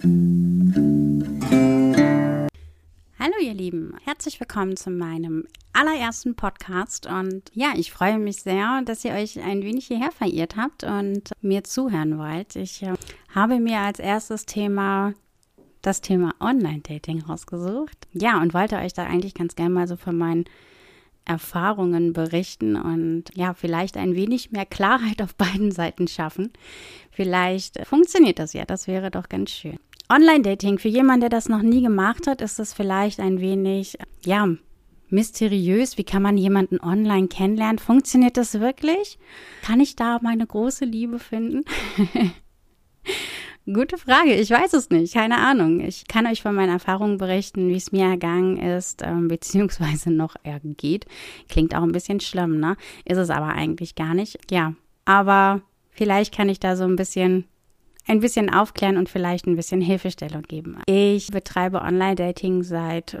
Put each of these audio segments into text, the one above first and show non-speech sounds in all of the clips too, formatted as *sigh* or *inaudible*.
Hallo ihr Lieben, herzlich willkommen zu meinem allerersten Podcast und ja, ich freue mich sehr, dass ihr euch ein wenig hierher verirrt habt und mir zuhören wollt. Ich äh, habe mir als erstes Thema das Thema Online-Dating rausgesucht. Ja, und wollte euch da eigentlich ganz gerne mal so von meinen Erfahrungen berichten und ja, vielleicht ein wenig mehr Klarheit auf beiden Seiten schaffen. Vielleicht funktioniert das ja, das wäre doch ganz schön. Online-Dating, für jemanden, der das noch nie gemacht hat, ist das vielleicht ein wenig, ja, mysteriös. Wie kann man jemanden online kennenlernen? Funktioniert das wirklich? Kann ich da meine große Liebe finden? *laughs* Gute Frage. Ich weiß es nicht. Keine Ahnung. Ich kann euch von meinen Erfahrungen berichten, wie es mir ergangen ist, ähm, *laughs* beziehungsweise noch ergeht. Klingt auch ein bisschen schlimm, ne? Ist es aber eigentlich gar nicht. Ja. Aber vielleicht kann ich da so ein bisschen ein bisschen aufklären und vielleicht ein bisschen Hilfestellung geben. Ich betreibe Online-Dating seit,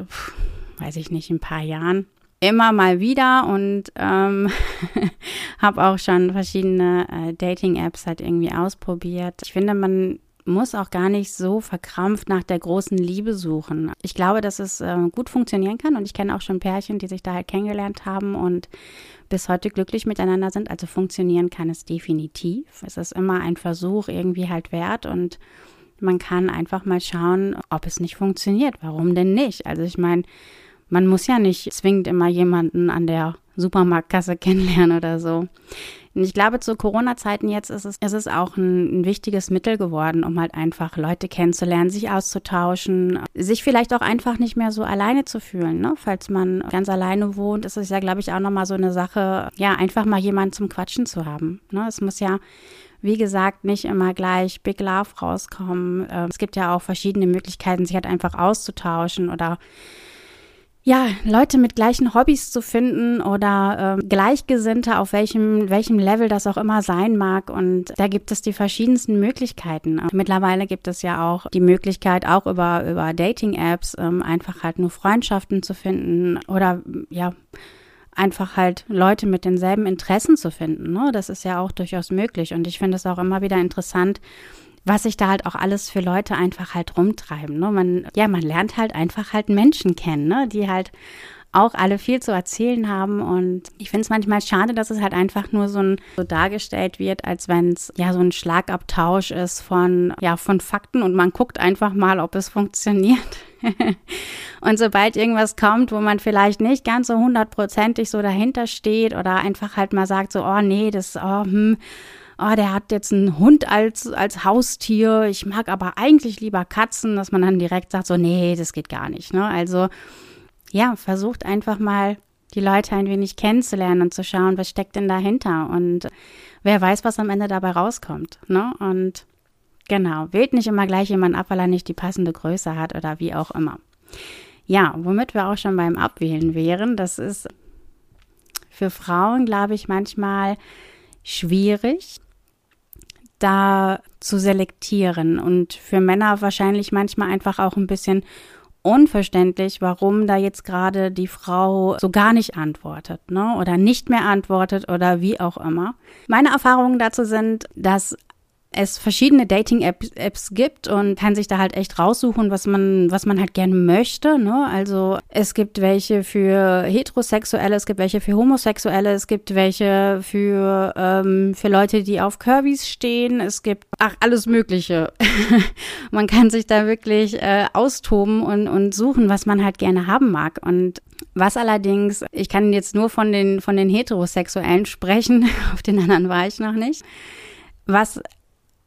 weiß ich nicht, ein paar Jahren immer mal wieder und ähm, *laughs* habe auch schon verschiedene äh, Dating-Apps halt irgendwie ausprobiert. Ich finde, man muss auch gar nicht so verkrampft nach der großen Liebe suchen. Ich glaube, dass es äh, gut funktionieren kann und ich kenne auch schon Pärchen, die sich da halt kennengelernt haben und bis heute glücklich miteinander sind. Also funktionieren kann es definitiv. Es ist immer ein Versuch irgendwie halt wert und man kann einfach mal schauen, ob es nicht funktioniert. Warum denn nicht? Also ich meine, man muss ja nicht zwingend immer jemanden an der Supermarktkasse *laughs* kennenlernen oder so. Und ich glaube, zu Corona-Zeiten jetzt ist es, ist es auch ein, ein, wichtiges Mittel geworden, um halt einfach Leute kennenzulernen, sich auszutauschen, sich vielleicht auch einfach nicht mehr so alleine zu fühlen. Ne? Falls man ganz alleine wohnt, ist es ja, glaube ich, auch nochmal so eine Sache, ja, einfach mal jemanden zum Quatschen zu haben. Ne? Es muss ja wie gesagt, nicht immer gleich Big Love rauskommen. Ähm, es gibt ja auch verschiedene Möglichkeiten, sich halt einfach auszutauschen oder ja, Leute mit gleichen Hobbys zu finden oder äh, Gleichgesinnte auf welchem, welchem Level das auch immer sein mag. Und da gibt es die verschiedensten Möglichkeiten. Mittlerweile gibt es ja auch die Möglichkeit, auch über, über Dating-Apps ähm, einfach halt nur Freundschaften zu finden oder ja, einfach halt Leute mit denselben Interessen zu finden. Ne? Das ist ja auch durchaus möglich. Und ich finde es auch immer wieder interessant, was sich da halt auch alles für Leute einfach halt rumtreiben. Ne? Man, ja, man lernt halt einfach halt Menschen kennen, ne? die halt auch alle viel zu erzählen haben. Und ich finde es manchmal schade, dass es halt einfach nur so, ein, so dargestellt wird, als wenn es ja so ein Schlagabtausch ist von, ja, von Fakten und man guckt einfach mal, ob es funktioniert. *laughs* und sobald irgendwas kommt, wo man vielleicht nicht ganz so hundertprozentig so dahinter steht oder einfach halt mal sagt, so, oh nee, das, oh, hm, oh, der hat jetzt einen Hund als, als Haustier, ich mag aber eigentlich lieber Katzen, dass man dann direkt sagt, so, nee, das geht gar nicht. Ne? Also ja, versucht einfach mal die Leute ein wenig kennenzulernen und zu schauen, was steckt denn dahinter und wer weiß, was am Ende dabei rauskommt. Ne? Und genau, wählt nicht immer gleich jemanden ab, weil er nicht die passende Größe hat oder wie auch immer. Ja, womit wir auch schon beim Abwählen wären, das ist für Frauen, glaube ich, manchmal schwierig, da zu selektieren und für Männer wahrscheinlich manchmal einfach auch ein bisschen unverständlich, warum da jetzt gerade die Frau so gar nicht antwortet, ne? Oder nicht mehr antwortet oder wie auch immer. Meine Erfahrungen dazu sind, dass es verschiedene Dating-Apps gibt und kann sich da halt echt raussuchen, was man, was man halt gerne möchte. Ne? Also es gibt welche für Heterosexuelle, es gibt welche für Homosexuelle, es gibt welche für, ähm, für Leute, die auf Kirbys stehen, es gibt ach, alles Mögliche. *laughs* man kann sich da wirklich äh, austoben und, und suchen, was man halt gerne haben mag. Und was allerdings, ich kann jetzt nur von den, von den Heterosexuellen sprechen, *laughs* auf den anderen war ich noch nicht. Was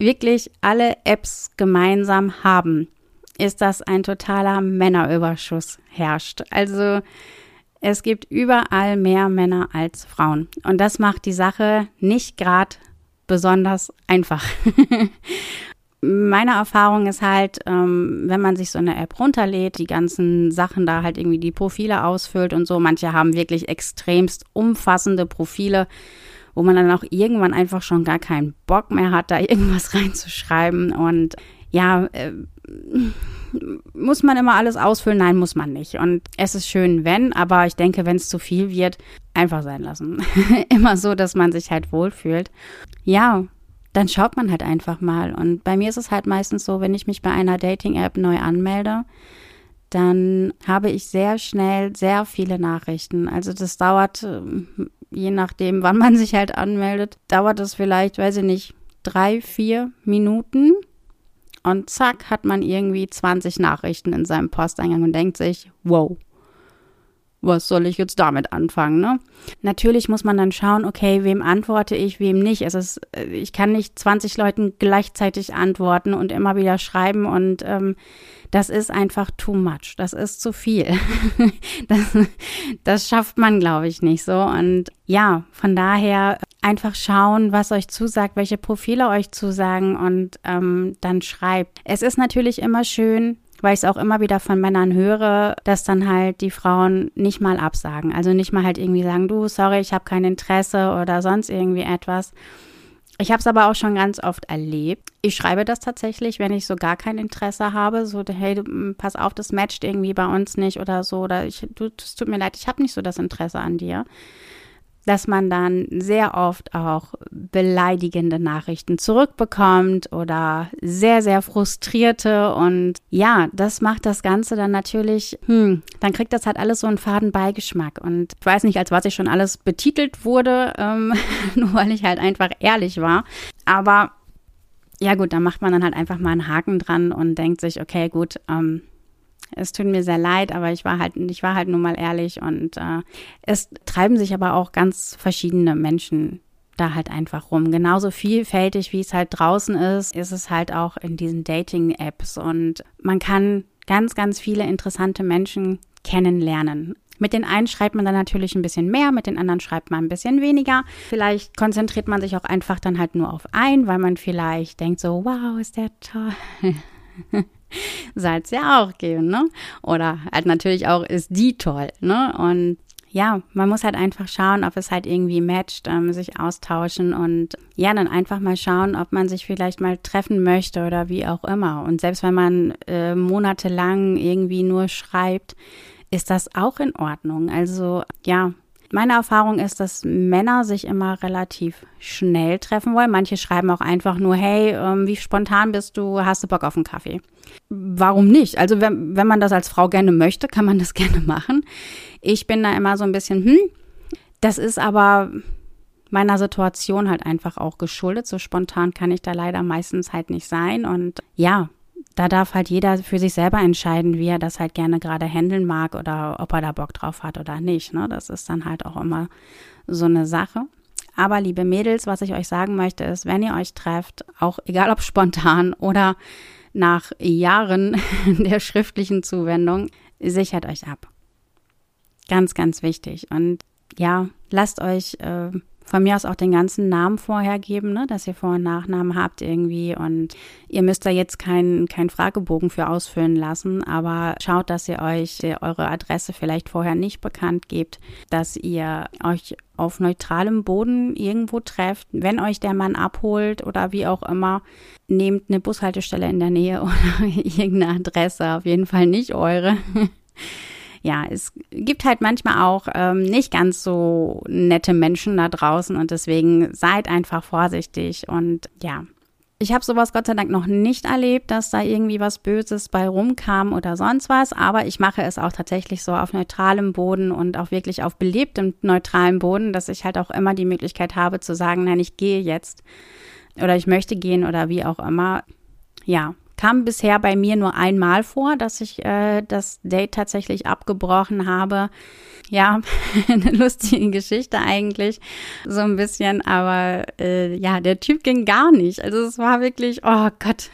wirklich alle Apps gemeinsam haben, ist, dass ein totaler Männerüberschuss herrscht. Also es gibt überall mehr Männer als Frauen. Und das macht die Sache nicht gerade besonders einfach. *laughs* Meine Erfahrung ist halt, ähm, wenn man sich so eine App runterlädt, die ganzen Sachen da halt irgendwie die Profile ausfüllt und so. Manche haben wirklich extremst umfassende Profile wo man dann auch irgendwann einfach schon gar keinen Bock mehr hat, da *laughs* irgendwas reinzuschreiben. Und ja, äh, muss man immer alles ausfüllen? Nein, muss man nicht. Und es ist schön, wenn, aber ich denke, wenn es zu viel wird, einfach sein lassen. *laughs* immer so, dass man sich halt wohlfühlt. Ja, dann schaut man halt einfach mal. Und bei mir ist es halt meistens so, wenn ich mich bei einer Dating-App neu anmelde, dann habe ich sehr schnell sehr viele Nachrichten. Also das dauert, ähm, je nachdem, wann man sich halt anmeldet, dauert es vielleicht, weiß ich nicht, drei, vier Minuten. Und zack, hat man irgendwie 20 Nachrichten in seinem Posteingang und denkt sich, wow, was soll ich jetzt damit anfangen, ne? Natürlich muss man dann schauen, okay, wem antworte ich, wem nicht. Es ist, äh, ich kann nicht 20 Leuten gleichzeitig antworten und immer wieder schreiben und ähm, das ist einfach too much. Das ist zu viel. *laughs* das, das schafft man, glaube ich, nicht so. Und ja, von daher einfach schauen, was euch zusagt, welche Profile euch zusagen und ähm, dann schreibt. Es ist natürlich immer schön, weil ich es auch immer wieder von Männern höre, dass dann halt die Frauen nicht mal absagen. Also nicht mal halt irgendwie sagen, du, sorry, ich habe kein Interesse oder sonst irgendwie etwas. Ich habe es aber auch schon ganz oft erlebt. Ich schreibe das tatsächlich, wenn ich so gar kein Interesse habe, so hey, du, pass auf, das matcht irgendwie bei uns nicht oder so oder ich, du, es tut mir leid, ich habe nicht so das Interesse an dir dass man dann sehr oft auch beleidigende Nachrichten zurückbekommt oder sehr, sehr frustrierte. Und ja, das macht das Ganze dann natürlich, hm, dann kriegt das halt alles so einen faden Beigeschmack. Und ich weiß nicht, als was ich schon alles betitelt wurde, ähm, *laughs* nur weil ich halt einfach ehrlich war. Aber ja gut, da macht man dann halt einfach mal einen Haken dran und denkt sich, okay, gut, ähm, es tut mir sehr leid, aber ich war halt, ich war halt nun mal ehrlich und äh, es treiben sich aber auch ganz verschiedene Menschen da halt einfach rum. Genauso vielfältig, wie es halt draußen ist, ist es halt auch in diesen Dating-Apps und man kann ganz, ganz viele interessante Menschen kennenlernen. Mit den einen schreibt man dann natürlich ein bisschen mehr, mit den anderen schreibt man ein bisschen weniger. Vielleicht konzentriert man sich auch einfach dann halt nur auf einen, weil man vielleicht denkt so, wow, ist der toll. *laughs* soll ja auch geben, ne? Oder halt natürlich auch, ist die toll, ne? Und ja, man muss halt einfach schauen, ob es halt irgendwie matcht, ähm, sich austauschen und ja, dann einfach mal schauen, ob man sich vielleicht mal treffen möchte oder wie auch immer. Und selbst wenn man äh, monatelang irgendwie nur schreibt, ist das auch in Ordnung. Also ja, meine Erfahrung ist, dass Männer sich immer relativ schnell treffen wollen. Manche schreiben auch einfach nur, hey, ähm, wie spontan bist du, hast du Bock auf einen Kaffee? Warum nicht? Also wenn, wenn man das als Frau gerne möchte, kann man *laughs* das gerne machen. Ich bin da immer so ein bisschen, hm, das ist aber meiner Situation halt einfach auch geschuldet. So spontan kann ich da leider meistens halt nicht sein. Und ja, da darf halt jeder für sich selber entscheiden, wie er das halt gerne gerade handeln mag oder ob er da Bock drauf hat oder nicht. Ne? Das ist dann halt auch immer so eine Sache. Aber liebe Mädels, was ich euch sagen möchte, ist, wenn ihr euch trefft, auch egal ob spontan oder nach Jahren *laughs* der schriftlichen Zuwendung, sichert euch ab. Ganz, ganz wichtig. Und ja, lasst euch äh, von mir aus auch den ganzen Namen vorher geben, ne, dass ihr Vor- und Nachnamen habt irgendwie. Und ihr müsst da jetzt keinen kein Fragebogen für ausfüllen lassen, aber schaut, dass ihr euch eure Adresse vielleicht vorher nicht bekannt gebt, dass ihr euch auf neutralem Boden irgendwo trefft. Wenn euch der Mann abholt oder wie auch immer, nehmt eine Bushaltestelle in der Nähe *laughs* oder irgendeine Adresse, auf jeden Fall nicht eure ja, es gibt halt manchmal auch ähm, nicht ganz so nette Menschen da draußen und deswegen seid einfach vorsichtig und ja. Ich habe sowas Gott sei Dank noch nicht erlebt, dass da irgendwie was Böses bei rumkam oder sonst was, aber ich mache es auch tatsächlich so auf neutralem Boden und auch wirklich auf belebtem neutralem Boden, dass ich halt auch immer die Möglichkeit habe zu sagen, nein, ich gehe jetzt oder ich möchte gehen oder wie auch immer. Ja, Kam bisher bei mir nur einmal vor, dass ich äh, das Date tatsächlich abgebrochen habe. Ja, *laughs* eine lustige Geschichte eigentlich, so ein bisschen, aber äh, ja, der Typ ging gar nicht. Also es war wirklich, oh Gott,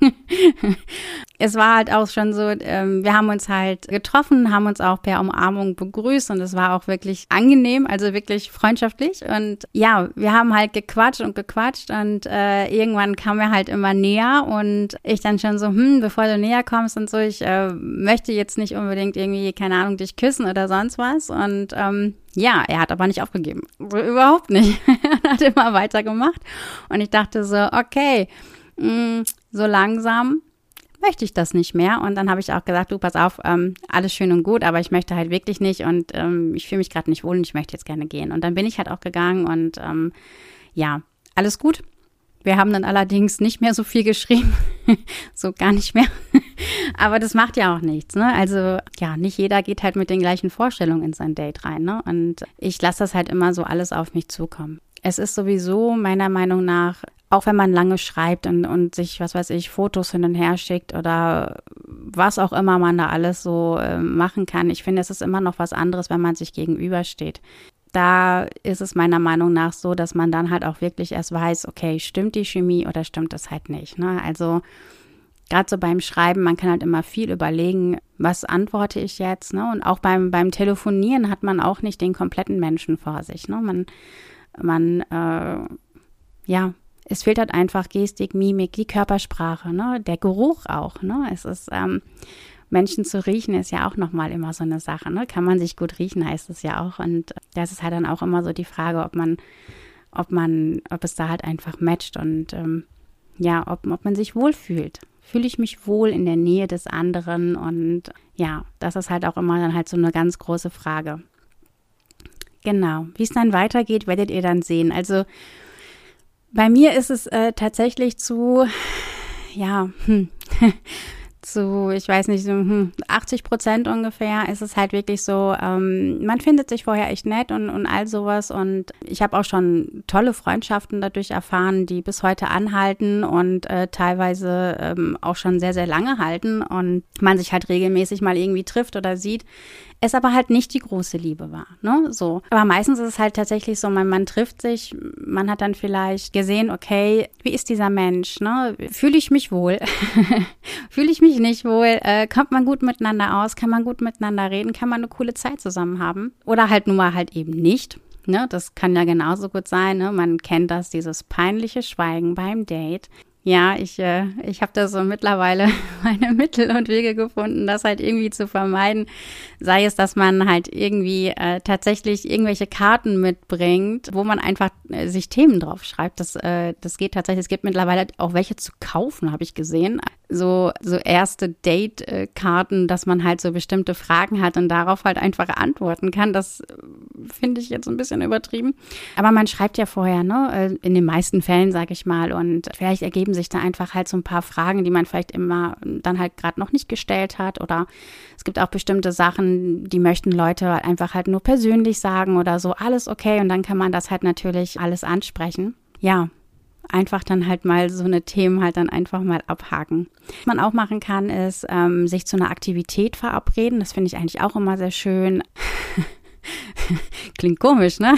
*laughs* es war halt auch schon so, ähm, wir haben uns halt getroffen, haben uns auch per Umarmung begrüßt und es war auch wirklich angenehm, also wirklich freundschaftlich. Und ja, wir haben halt gequatscht und gequatscht und äh, irgendwann kam er halt immer näher und ich dann schon so, hm, bevor du näher kommst und so, ich äh, möchte jetzt nicht unbedingt irgendwie, keine Ahnung, dich küssen oder sonst was. Und ähm, ja, er hat aber nicht aufgegeben. Überhaupt nicht. *laughs* er hat immer weitergemacht. Und ich dachte so, okay, mh, mm, so langsam möchte ich das nicht mehr. Und dann habe ich auch gesagt, du, pass auf, ähm, alles schön und gut, aber ich möchte halt wirklich nicht und ähm, ich fühle mich gerade nicht wohl und ich möchte jetzt gerne gehen. Und dann bin ich halt auch gegangen und ähm, ja, alles gut. Wir haben dann allerdings nicht mehr so viel geschrieben, *laughs* so gar nicht mehr. *laughs* Aber das macht ja auch nichts, ne? Also ja, nicht jeder geht halt mit den gleichen Vorstellungen in sein Date rein, ne? Und ich lasse das halt immer so alles auf mich zukommen. Es ist sowieso meiner Meinung nach, auch wenn man lange schreibt und, und sich, was weiß ich, Fotos hin und her schickt oder was auch immer man da alles so äh, machen kann, ich finde, es ist immer noch was anderes, wenn man sich gegenübersteht da ist es meiner Meinung nach so, dass man dann halt auch wirklich erst weiß, okay, stimmt die Chemie oder stimmt das halt nicht. Ne? Also gerade so beim Schreiben, man kann halt immer viel überlegen, was antworte ich jetzt. Ne? Und auch beim, beim Telefonieren hat man auch nicht den kompletten Menschen vor sich. Ne? Man, man äh, ja, es fehlt halt einfach Gestik, Mimik, die Körpersprache, ne? der Geruch auch. Ne? Es ist ähm, Menschen zu riechen ist ja auch nochmal immer so eine Sache. Ne? Kann man sich gut riechen, heißt es ja auch. Und das ist halt dann auch immer so die Frage, ob man, ob man, ob es da halt einfach matcht und ähm, ja, ob, ob man sich wohlfühlt. Fühle ich mich wohl in der Nähe des anderen? Und ja, das ist halt auch immer dann halt so eine ganz große Frage. Genau. Wie es dann weitergeht, werdet ihr dann sehen. Also bei mir ist es äh, tatsächlich zu, ja, hm, *laughs* zu, ich weiß nicht, so 80 hm, Prozent ungefähr ist es halt wirklich so, ähm, man findet sich vorher echt nett und, und all sowas. Und ich habe auch schon tolle Freundschaften dadurch erfahren, die bis heute anhalten und äh, teilweise ähm, auch schon sehr, sehr lange halten und man sich halt regelmäßig mal irgendwie trifft oder sieht es aber halt nicht die große Liebe war. Ne? So. Aber meistens ist es halt tatsächlich so, man, man trifft sich, man hat dann vielleicht gesehen, okay, wie ist dieser Mensch? Ne? Fühle ich mich wohl? *laughs* Fühle ich mich nicht wohl? Äh, kommt man gut miteinander aus? Kann man gut miteinander reden? Kann man eine coole Zeit zusammen haben? Oder halt nun mal halt eben nicht. Ne, das kann ja genauso gut sein. Ne? Man kennt das, dieses peinliche Schweigen beim Date. Ja, ich, äh, ich habe da so mittlerweile *laughs* meine Mittel und Wege gefunden, das halt irgendwie zu vermeiden. Sei es, dass man halt irgendwie äh, tatsächlich irgendwelche Karten mitbringt, wo man einfach äh, sich Themen drauf schreibt. Das, äh, das geht tatsächlich. Es gibt mittlerweile auch welche zu kaufen, habe ich gesehen. So, so erste Date-Karten, dass man halt so bestimmte Fragen hat und darauf halt einfach antworten kann. Das äh, finde ich jetzt ein bisschen übertrieben. Aber man schreibt ja vorher, ne? Äh, in den meisten Fällen, sage ich mal. Und vielleicht ergeben sich da einfach halt so ein paar Fragen, die man vielleicht immer dann halt gerade noch nicht gestellt hat. Oder es gibt auch bestimmte Sachen, die möchten Leute einfach halt nur persönlich sagen oder so. Alles okay. Und dann kann man das halt natürlich alles ansprechen. Ja, einfach dann halt mal so eine Themen halt dann einfach mal abhaken. Was man auch machen kann, ist ähm, sich zu einer Aktivität verabreden. Das finde ich eigentlich auch immer sehr schön. *laughs* *laughs* Klingt komisch, ne?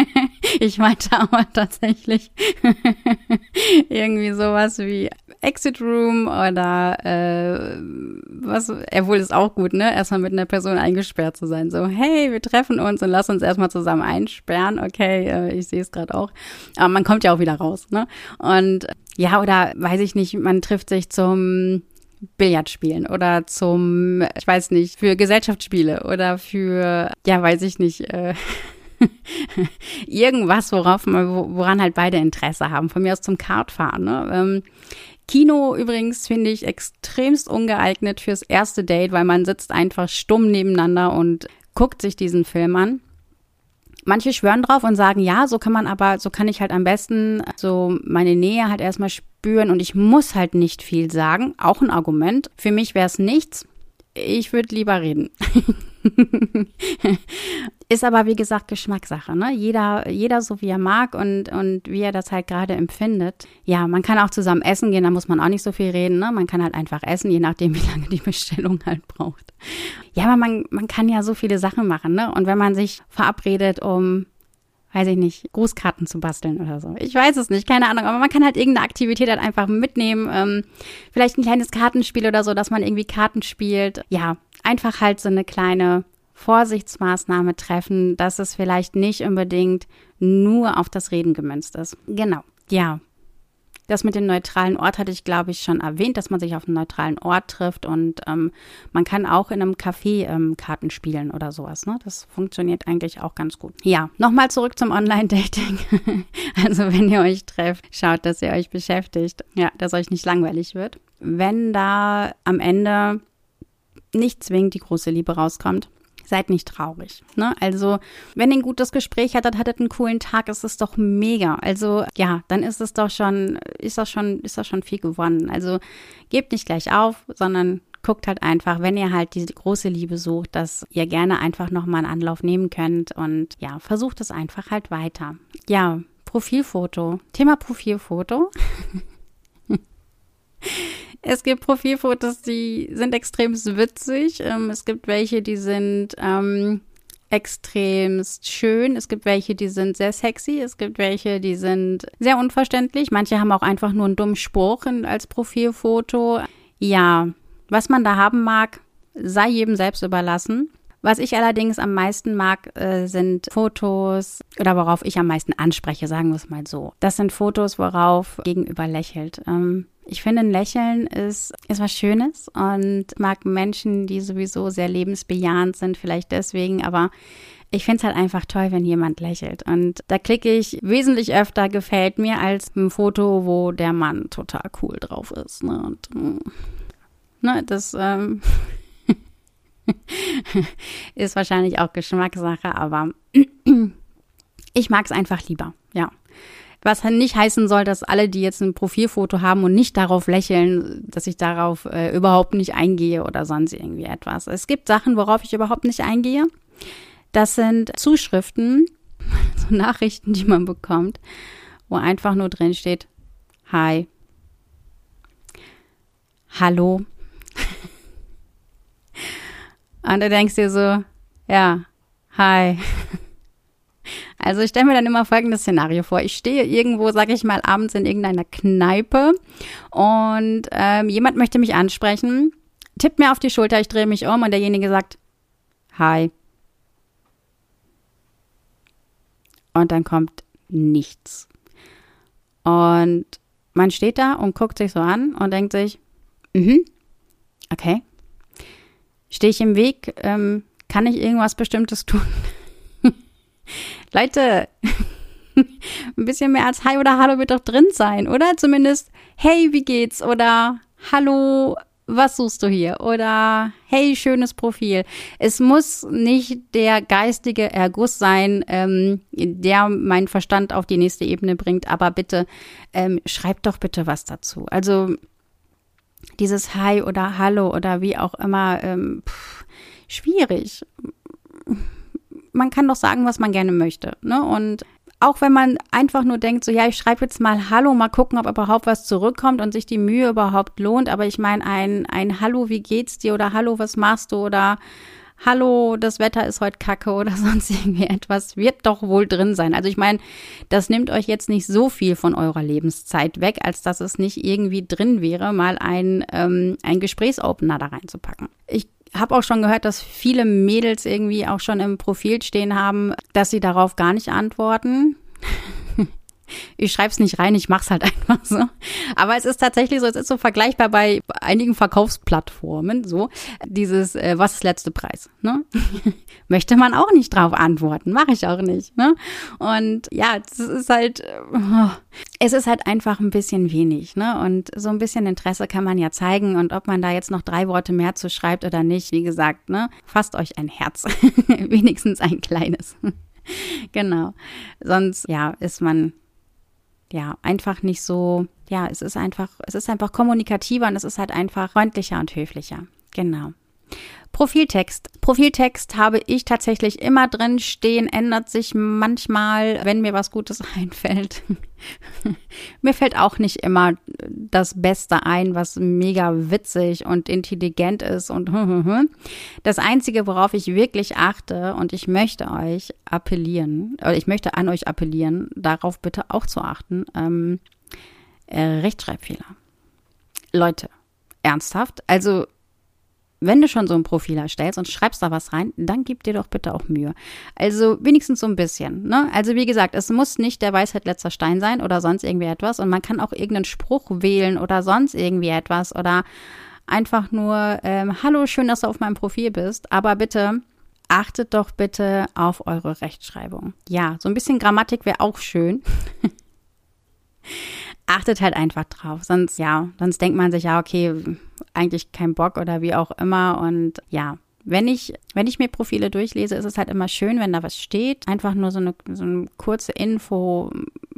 *laughs* ich meinte aber tatsächlich *laughs* irgendwie sowas wie Exit Room oder äh, was, obwohl ist auch gut, ne? Erstmal mit einer Person eingesperrt zu sein. So, hey, wir treffen uns und lass uns erstmal zusammen einsperren. Okay, äh, ich sehe es gerade auch. Aber man kommt ja auch wieder raus, ne? Und ja, oder weiß ich nicht, man trifft sich zum Billard spielen oder zum, ich weiß nicht, für Gesellschaftsspiele oder für, ja, weiß ich nicht, äh, *laughs* irgendwas, worauf woran halt beide Interesse haben. Von mir aus zum Kartfahren. Ne? Ähm, Kino übrigens finde ich extremst ungeeignet fürs erste Date, weil man sitzt einfach stumm nebeneinander und guckt sich diesen Film an. Manche schwören drauf und sagen, ja, so kann man aber, so kann ich halt am besten so meine Nähe halt erstmal spüren und ich muss halt nicht viel sagen. Auch ein Argument. Für mich wäre es nichts. Ich würde lieber reden. *laughs* Ist aber wie gesagt Geschmackssache, ne? Jeder, jeder so wie er mag und, und wie er das halt gerade empfindet. Ja, man kann auch zusammen essen gehen, da muss man auch nicht so viel reden, ne? Man kann halt einfach essen, je nachdem, *laughs* wie lange die Bestellung halt braucht. Ja, aber man, man kann ja so viele Sachen machen, ne? Und wenn man sich verabredet, um weiß ich nicht, Grußkarten zu basteln oder so. Ich weiß es nicht, keine Ahnung, aber man kann halt irgendeine Aktivität halt einfach mitnehmen. Ähm, vielleicht ein kleines Kartenspiel oder so, dass man irgendwie Karten spielt. Ja, einfach halt so eine kleine Vorsichtsmaßnahme treffen, dass es vielleicht nicht unbedingt nur auf das Reden gemünzt ist. Genau. Ja. Das mit dem neutralen Ort hatte ich, glaube ich, schon erwähnt, dass man sich auf einem neutralen Ort trifft und ähm, man kann auch in einem Café ähm, Karten spielen oder sowas. Ne? Das funktioniert eigentlich auch ganz gut. Ja, nochmal zurück zum Online-Dating. *laughs* also wenn ihr euch trefft, schaut, dass ihr euch beschäftigt. Ja, dass euch nicht langweilig wird. Wenn da am Ende nicht zwingend die große Liebe rauskommt, seid nicht traurig. Ne? Also, wenn ihr ein gutes Gespräch hattet, hattet einen coolen Tag, ist es doch mega. Also, ja, dann ist es doch schon, ist das schon, ist das schon viel gewonnen. Also, gebt nicht gleich auf, sondern guckt halt einfach, wenn ihr halt diese große Liebe sucht, dass ihr gerne einfach nochmal einen Anlauf nehmen könnt und ja, versucht es einfach halt weiter. Ja, Profilfoto. Thema Profilfoto. *laughs* *laughs* Es gibt Profilfotos, die sind extrem witzig. Ähm, es gibt welche, die sind ähm, extremst schön. Es gibt welche, die sind sehr sexy. Es gibt welche, die sind sehr unverständlich. Manche haben auch einfach nur einen dummen Spruch als Profilfoto. Ja, was man da haben mag, sei jedem selbst überlassen. Was ich allerdings am meisten mag, äh, sind Fotos oder worauf ich am meisten anspreche, sagen wir es mal so. Das sind Fotos, worauf gegenüber lächelt. Ähm, ich finde, ein Lächeln ist, ist was Schönes und mag Menschen, die sowieso sehr lebensbejahend sind, vielleicht deswegen, aber ich finde es halt einfach toll, wenn jemand lächelt. Und da klicke ich wesentlich öfter, gefällt mir, als ein Foto, wo der Mann total cool drauf ist. Ne? Und mm, ne, das ähm, *laughs* ist wahrscheinlich auch Geschmackssache, aber *clears throat* ich mag es einfach lieber, ja. Was nicht heißen soll, dass alle, die jetzt ein Profilfoto haben und nicht darauf lächeln, dass ich darauf äh, überhaupt nicht eingehe oder sonst irgendwie etwas. Es gibt Sachen, worauf ich überhaupt nicht eingehe. Das sind Zuschriften, *laughs* so Nachrichten, die man bekommt, wo einfach nur drin steht, hi, hallo. *laughs* Und du denkst dir so, ja, hi. *laughs* Also ich stelle mir dann immer folgendes Szenario vor. Ich stehe irgendwo, sage ich mal, abends in irgendeiner Kneipe und ähm, jemand möchte mich ansprechen, tippt mir auf die Schulter, ich drehe mich um und derjenige sagt, hi. Und dann kommt nichts. Und man steht da und guckt sich so an und denkt sich, mhm, okay. Stehe ich im Weg? Ähm, kann ich irgendwas Bestimmtes tun? *laughs* Leute, *laughs* ein bisschen mehr als Hi oder Hallo wird doch drin sein, oder? Zumindest Hey, wie geht's? Oder Hallo, was suchst du hier? Oder hey, schönes Profil. Es muss nicht der geistige Erguss sein, ähm, der meinen Verstand auf die nächste Ebene bringt, aber bitte ähm, schreibt doch bitte was dazu. Also dieses Hi oder Hallo oder wie auch immer, ähm, pff, schwierig man kann doch sagen, was man gerne möchte. Ne? Und auch wenn man einfach nur denkt, so ja, ich schreibe jetzt mal Hallo, mal gucken, ob überhaupt was zurückkommt und sich die Mühe überhaupt lohnt. Aber ich meine, ein, ein Hallo, wie geht's dir? Oder Hallo, was machst du? Oder Hallo, das Wetter ist heute kacke oder *laughs* sonst irgendwie etwas, wird doch wohl drin sein. Also ich meine, das nimmt euch jetzt nicht so viel von eurer Lebenszeit weg, als dass es nicht irgendwie drin wäre, mal ein, ähm, ein Gesprächsopener da reinzupacken. Ich habe auch schon gehört, dass viele Mädels irgendwie auch schon im Profil stehen haben, dass sie darauf gar nicht antworten. Ich schreibe es nicht rein, ich mache es halt *laughs* einfach so. Aber es ist tatsächlich so, es ist so vergleichbar bei einigen Verkaufsplattformen, so dieses, äh, was ist letzte Preis? Ne? *laughs* Möchte man auch nicht drauf antworten, mache ich auch nicht. Ne? Und ja, es ist halt, oh, es ist halt einfach ein bisschen wenig. Ne? Und so ein bisschen Interesse kann man ja zeigen. Und ob man da jetzt noch drei Worte mehr zu schreibt oder nicht, wie gesagt, ne, fasst euch ein Herz. *laughs* Wenigstens ein kleines. genau. Sonst, ja, ist man ja, einfach nicht so, ja, es ist einfach, es ist einfach kommunikativer und es ist halt einfach freundlicher und höflicher. Genau. Profiltext. Profiltext habe ich tatsächlich immer drin stehen, ändert sich manchmal, wenn mir was Gutes *laughs* einfällt. mir fällt auch nicht immer das Beste ein, was mega witzig und intelligent ist und *laughs* das Einzige, worauf ich wirklich achte und ich möchte euch appellieren, oder ich möchte an euch appellieren, darauf bitte auch zu achten, ähm, äh, Rechtschreibfehler. Leute, ernsthaft? Also wenn du schon so ein Profil erstellst und schreibst da was rein, dann gib dir doch bitte auch Mühe. Also wenigstens so ein bisschen. Ne? Also wie gesagt, es muss nicht der Weisheit letzter Stein sein oder sonst irgendwie etwas. Und man kann auch irgendeinen Spruch wählen oder sonst irgendwie etwas oder einfach nur, ähm, hallo, schön, dass du auf meinem Profil bist. Aber bitte achtet doch bitte auf eure Rechtschreibung. Ja, so ein bisschen Grammatik wäre auch schön. *laughs* achtet halt einfach drauf. Sonst, ja, sonst denkt man sich, ja, okay, eigentlich kein Bock oder wie auch immer. Und ja, wenn ich, wenn ich mir Profile durchlese, ist es halt immer schön, wenn da was steht. Einfach nur so eine, so eine kurze Info,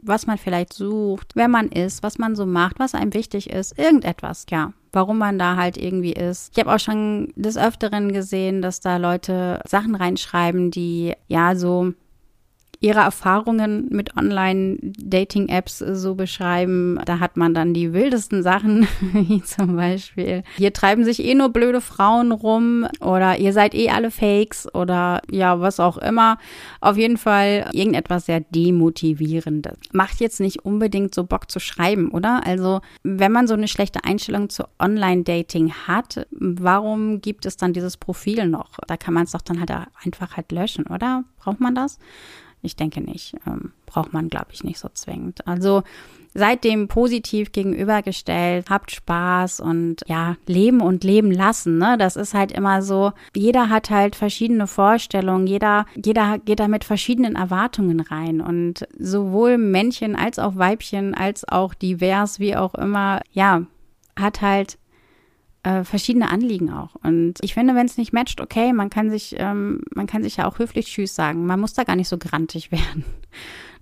was man vielleicht sucht, wer man ist, was man so macht, was einem wichtig ist, irgendetwas, ja. Warum man da halt irgendwie ist. Ich habe auch schon des Öfteren gesehen, dass da Leute Sachen reinschreiben, die ja so ihre Erfahrungen mit Online-Dating-Apps so beschreiben. Da hat man dann die wildesten Sachen, *laughs* wie zum Beispiel, hier treiben sich eh nur blöde Frauen rum oder ihr seid eh alle Fakes oder ja, was auch immer. Auf jeden Fall irgendetwas sehr demotivierendes. Macht jetzt nicht unbedingt so Bock zu schreiben, oder? Also, wenn man so eine schlechte Einstellung zu Online-Dating hat, warum gibt es dann dieses Profil noch? Da kann man es doch dann halt einfach halt löschen, oder? Braucht man das? Ich denke nicht. Ähm, braucht man, glaube ich, nicht so zwingend. Also seitdem positiv gegenübergestellt, habt Spaß und ja, leben und leben lassen. Ne? Das ist halt immer so, jeder hat halt verschiedene Vorstellungen, jeder, jeder geht da mit verschiedenen Erwartungen rein. Und sowohl Männchen als auch Weibchen, als auch divers, wie auch immer, ja, hat halt äh, verschiedene Anliegen auch. Und ich finde, wenn es nicht matcht, okay, man kann sich, ähm, man kann sich ja auch höflich Tschüss sagen. Man muss da gar nicht so grantig *laughs* werden.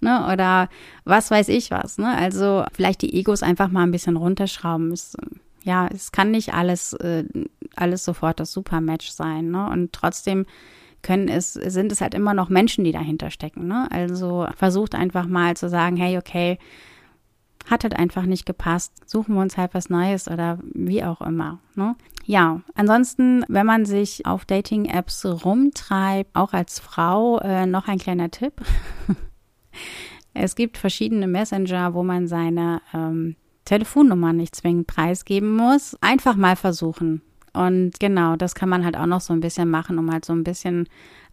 ne? Oder was weiß ich was. Ne? Also vielleicht die Egos einfach mal ein bisschen runterschrauben. Es, ja, es kann nicht alles, äh, alles sofort das Supermatch sein. Ne? Und trotzdem können es, sind es halt immer noch Menschen, die dahinter stecken. Ne? Also versucht einfach mal zu sagen, hey, okay, hat halt einfach nicht gepasst. Suchen wir uns halt was Neues oder wie auch immer. Ne? Ja, ansonsten, wenn man sich auf Dating-Apps rumtreibt, auch als Frau, äh, noch ein kleiner Tipp. *laughs* es gibt verschiedene Messenger, wo man seine ähm, Telefonnummer nicht zwingend preisgeben muss. Einfach mal versuchen. Und genau, das kann man halt auch noch so ein bisschen machen, um halt so ein bisschen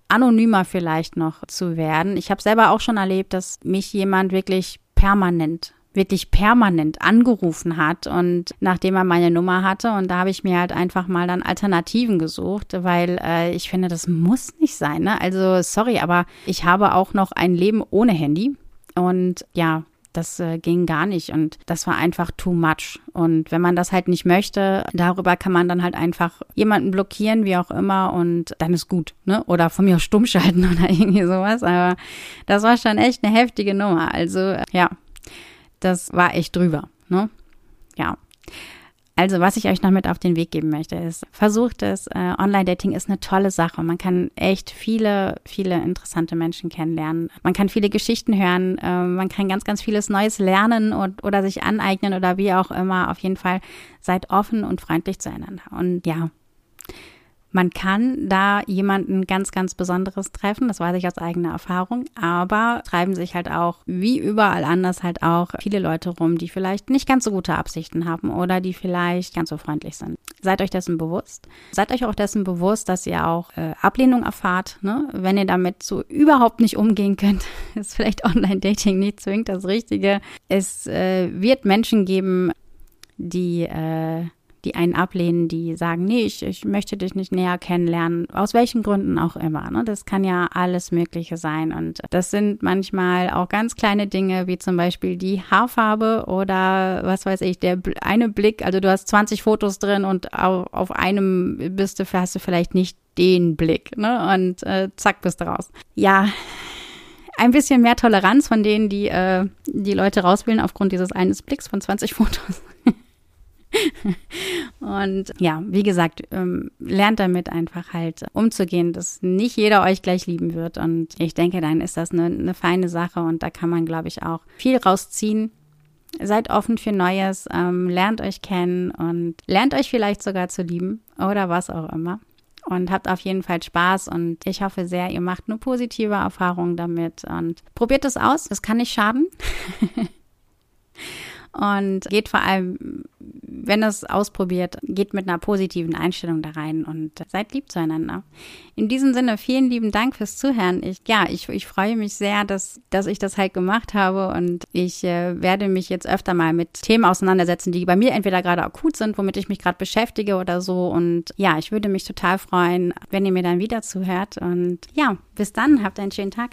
anonymer vielleicht noch zu werden. Ich habe selber auch schon erlebt, dass mich jemand wirklich permanent wirklich permanent angerufen hat und nachdem er meine Nummer hatte und da habe ich mir halt einfach mal dann Alternativen gesucht, weil äh, ich finde, das muss nicht sein. Ne? Also sorry, aber ich habe auch noch ein Leben ohne Handy und ja, das äh, ging gar nicht und das war einfach too much. Und wenn man das halt nicht möchte, darüber kann man dann halt einfach jemanden blockieren, wie auch immer, und dann ist gut, ne? Oder von mir stumm schalten *laughs* oder irgendwie sowas. Aber das war schon echt eine heftige Nummer. Also ja, das war echt drüber. Ne? Ja. Also, was ich euch noch mit auf den Weg geben möchte, ist, versucht es. Äh, Online-Dating ist eine tolle Sache. Man kann echt viele, viele interessante Menschen kennenlernen. Man kann viele Geschichten hören. Äh, man kann ganz, ganz vieles Neues lernen und, oder sich aneignen oder wie auch immer. Auf jeden Fall seid offen und freundlich zueinander. Und ja, man kann da jemanden ganz, ganz Besonderes treffen, das weiß ich aus eigener Erfahrung, aber treiben sich halt auch, wie überall anders, halt auch viele Leute rum, die vielleicht nicht ganz so gute Absichten haben oder die vielleicht ganz so freundlich sind. Seid euch dessen bewusst. Seid euch auch dessen bewusst, dass ihr auch äh, Ablehnung erfahrt, ne? wenn ihr damit so überhaupt nicht umgehen könnt. *laughs* ist vielleicht Online-Dating nicht zwingend das Richtige. Es äh, wird Menschen geben, die äh, die einen ablehnen, die sagen, nee, ich, ich möchte dich nicht näher kennenlernen, aus welchen Gründen auch immer. Ne? Das kann ja alles Mögliche sein. Und das sind manchmal auch ganz kleine Dinge, wie zum Beispiel die Haarfarbe oder was weiß ich, der eine Blick, also du hast 20 Fotos drin und auf, auf einem bist du, hast du vielleicht nicht den Blick, ne? Und äh, zack, bist du raus. Ja, ein bisschen mehr Toleranz von denen, die äh, die Leute rauswählen aufgrund dieses eines Blicks von 20 Fotos. *laughs* *laughs* und ja, wie gesagt, ähm, lernt damit einfach halt umzugehen, dass nicht jeder euch gleich lieben wird. Und ich denke, dann ist das eine, eine feine Sache und da kann man, glaube ich, auch viel rausziehen. Seid offen für Neues, ähm, lernt euch kennen und lernt euch vielleicht sogar zu lieben oder was auch immer und habt auf jeden Fall Spaß und ich hoffe sehr, ihr macht nur positive Erfahrungen damit und probiert es aus. Es kann nicht schaden. *laughs* und geht vor allem, wenn es ausprobiert, geht mit einer positiven Einstellung da rein und seid lieb zueinander. In diesem Sinne, vielen lieben Dank fürs Zuhören. Ich, ja, ich, ich freue mich sehr, dass, dass ich das halt gemacht habe und ich äh, werde mich jetzt öfter mal mit Themen auseinandersetzen, die bei mir entweder gerade akut sind, womit ich mich gerade beschäftige oder so. Und ja, ich würde mich total freuen, wenn ihr mir dann wieder zuhört. Und ja, bis dann, habt einen schönen Tag.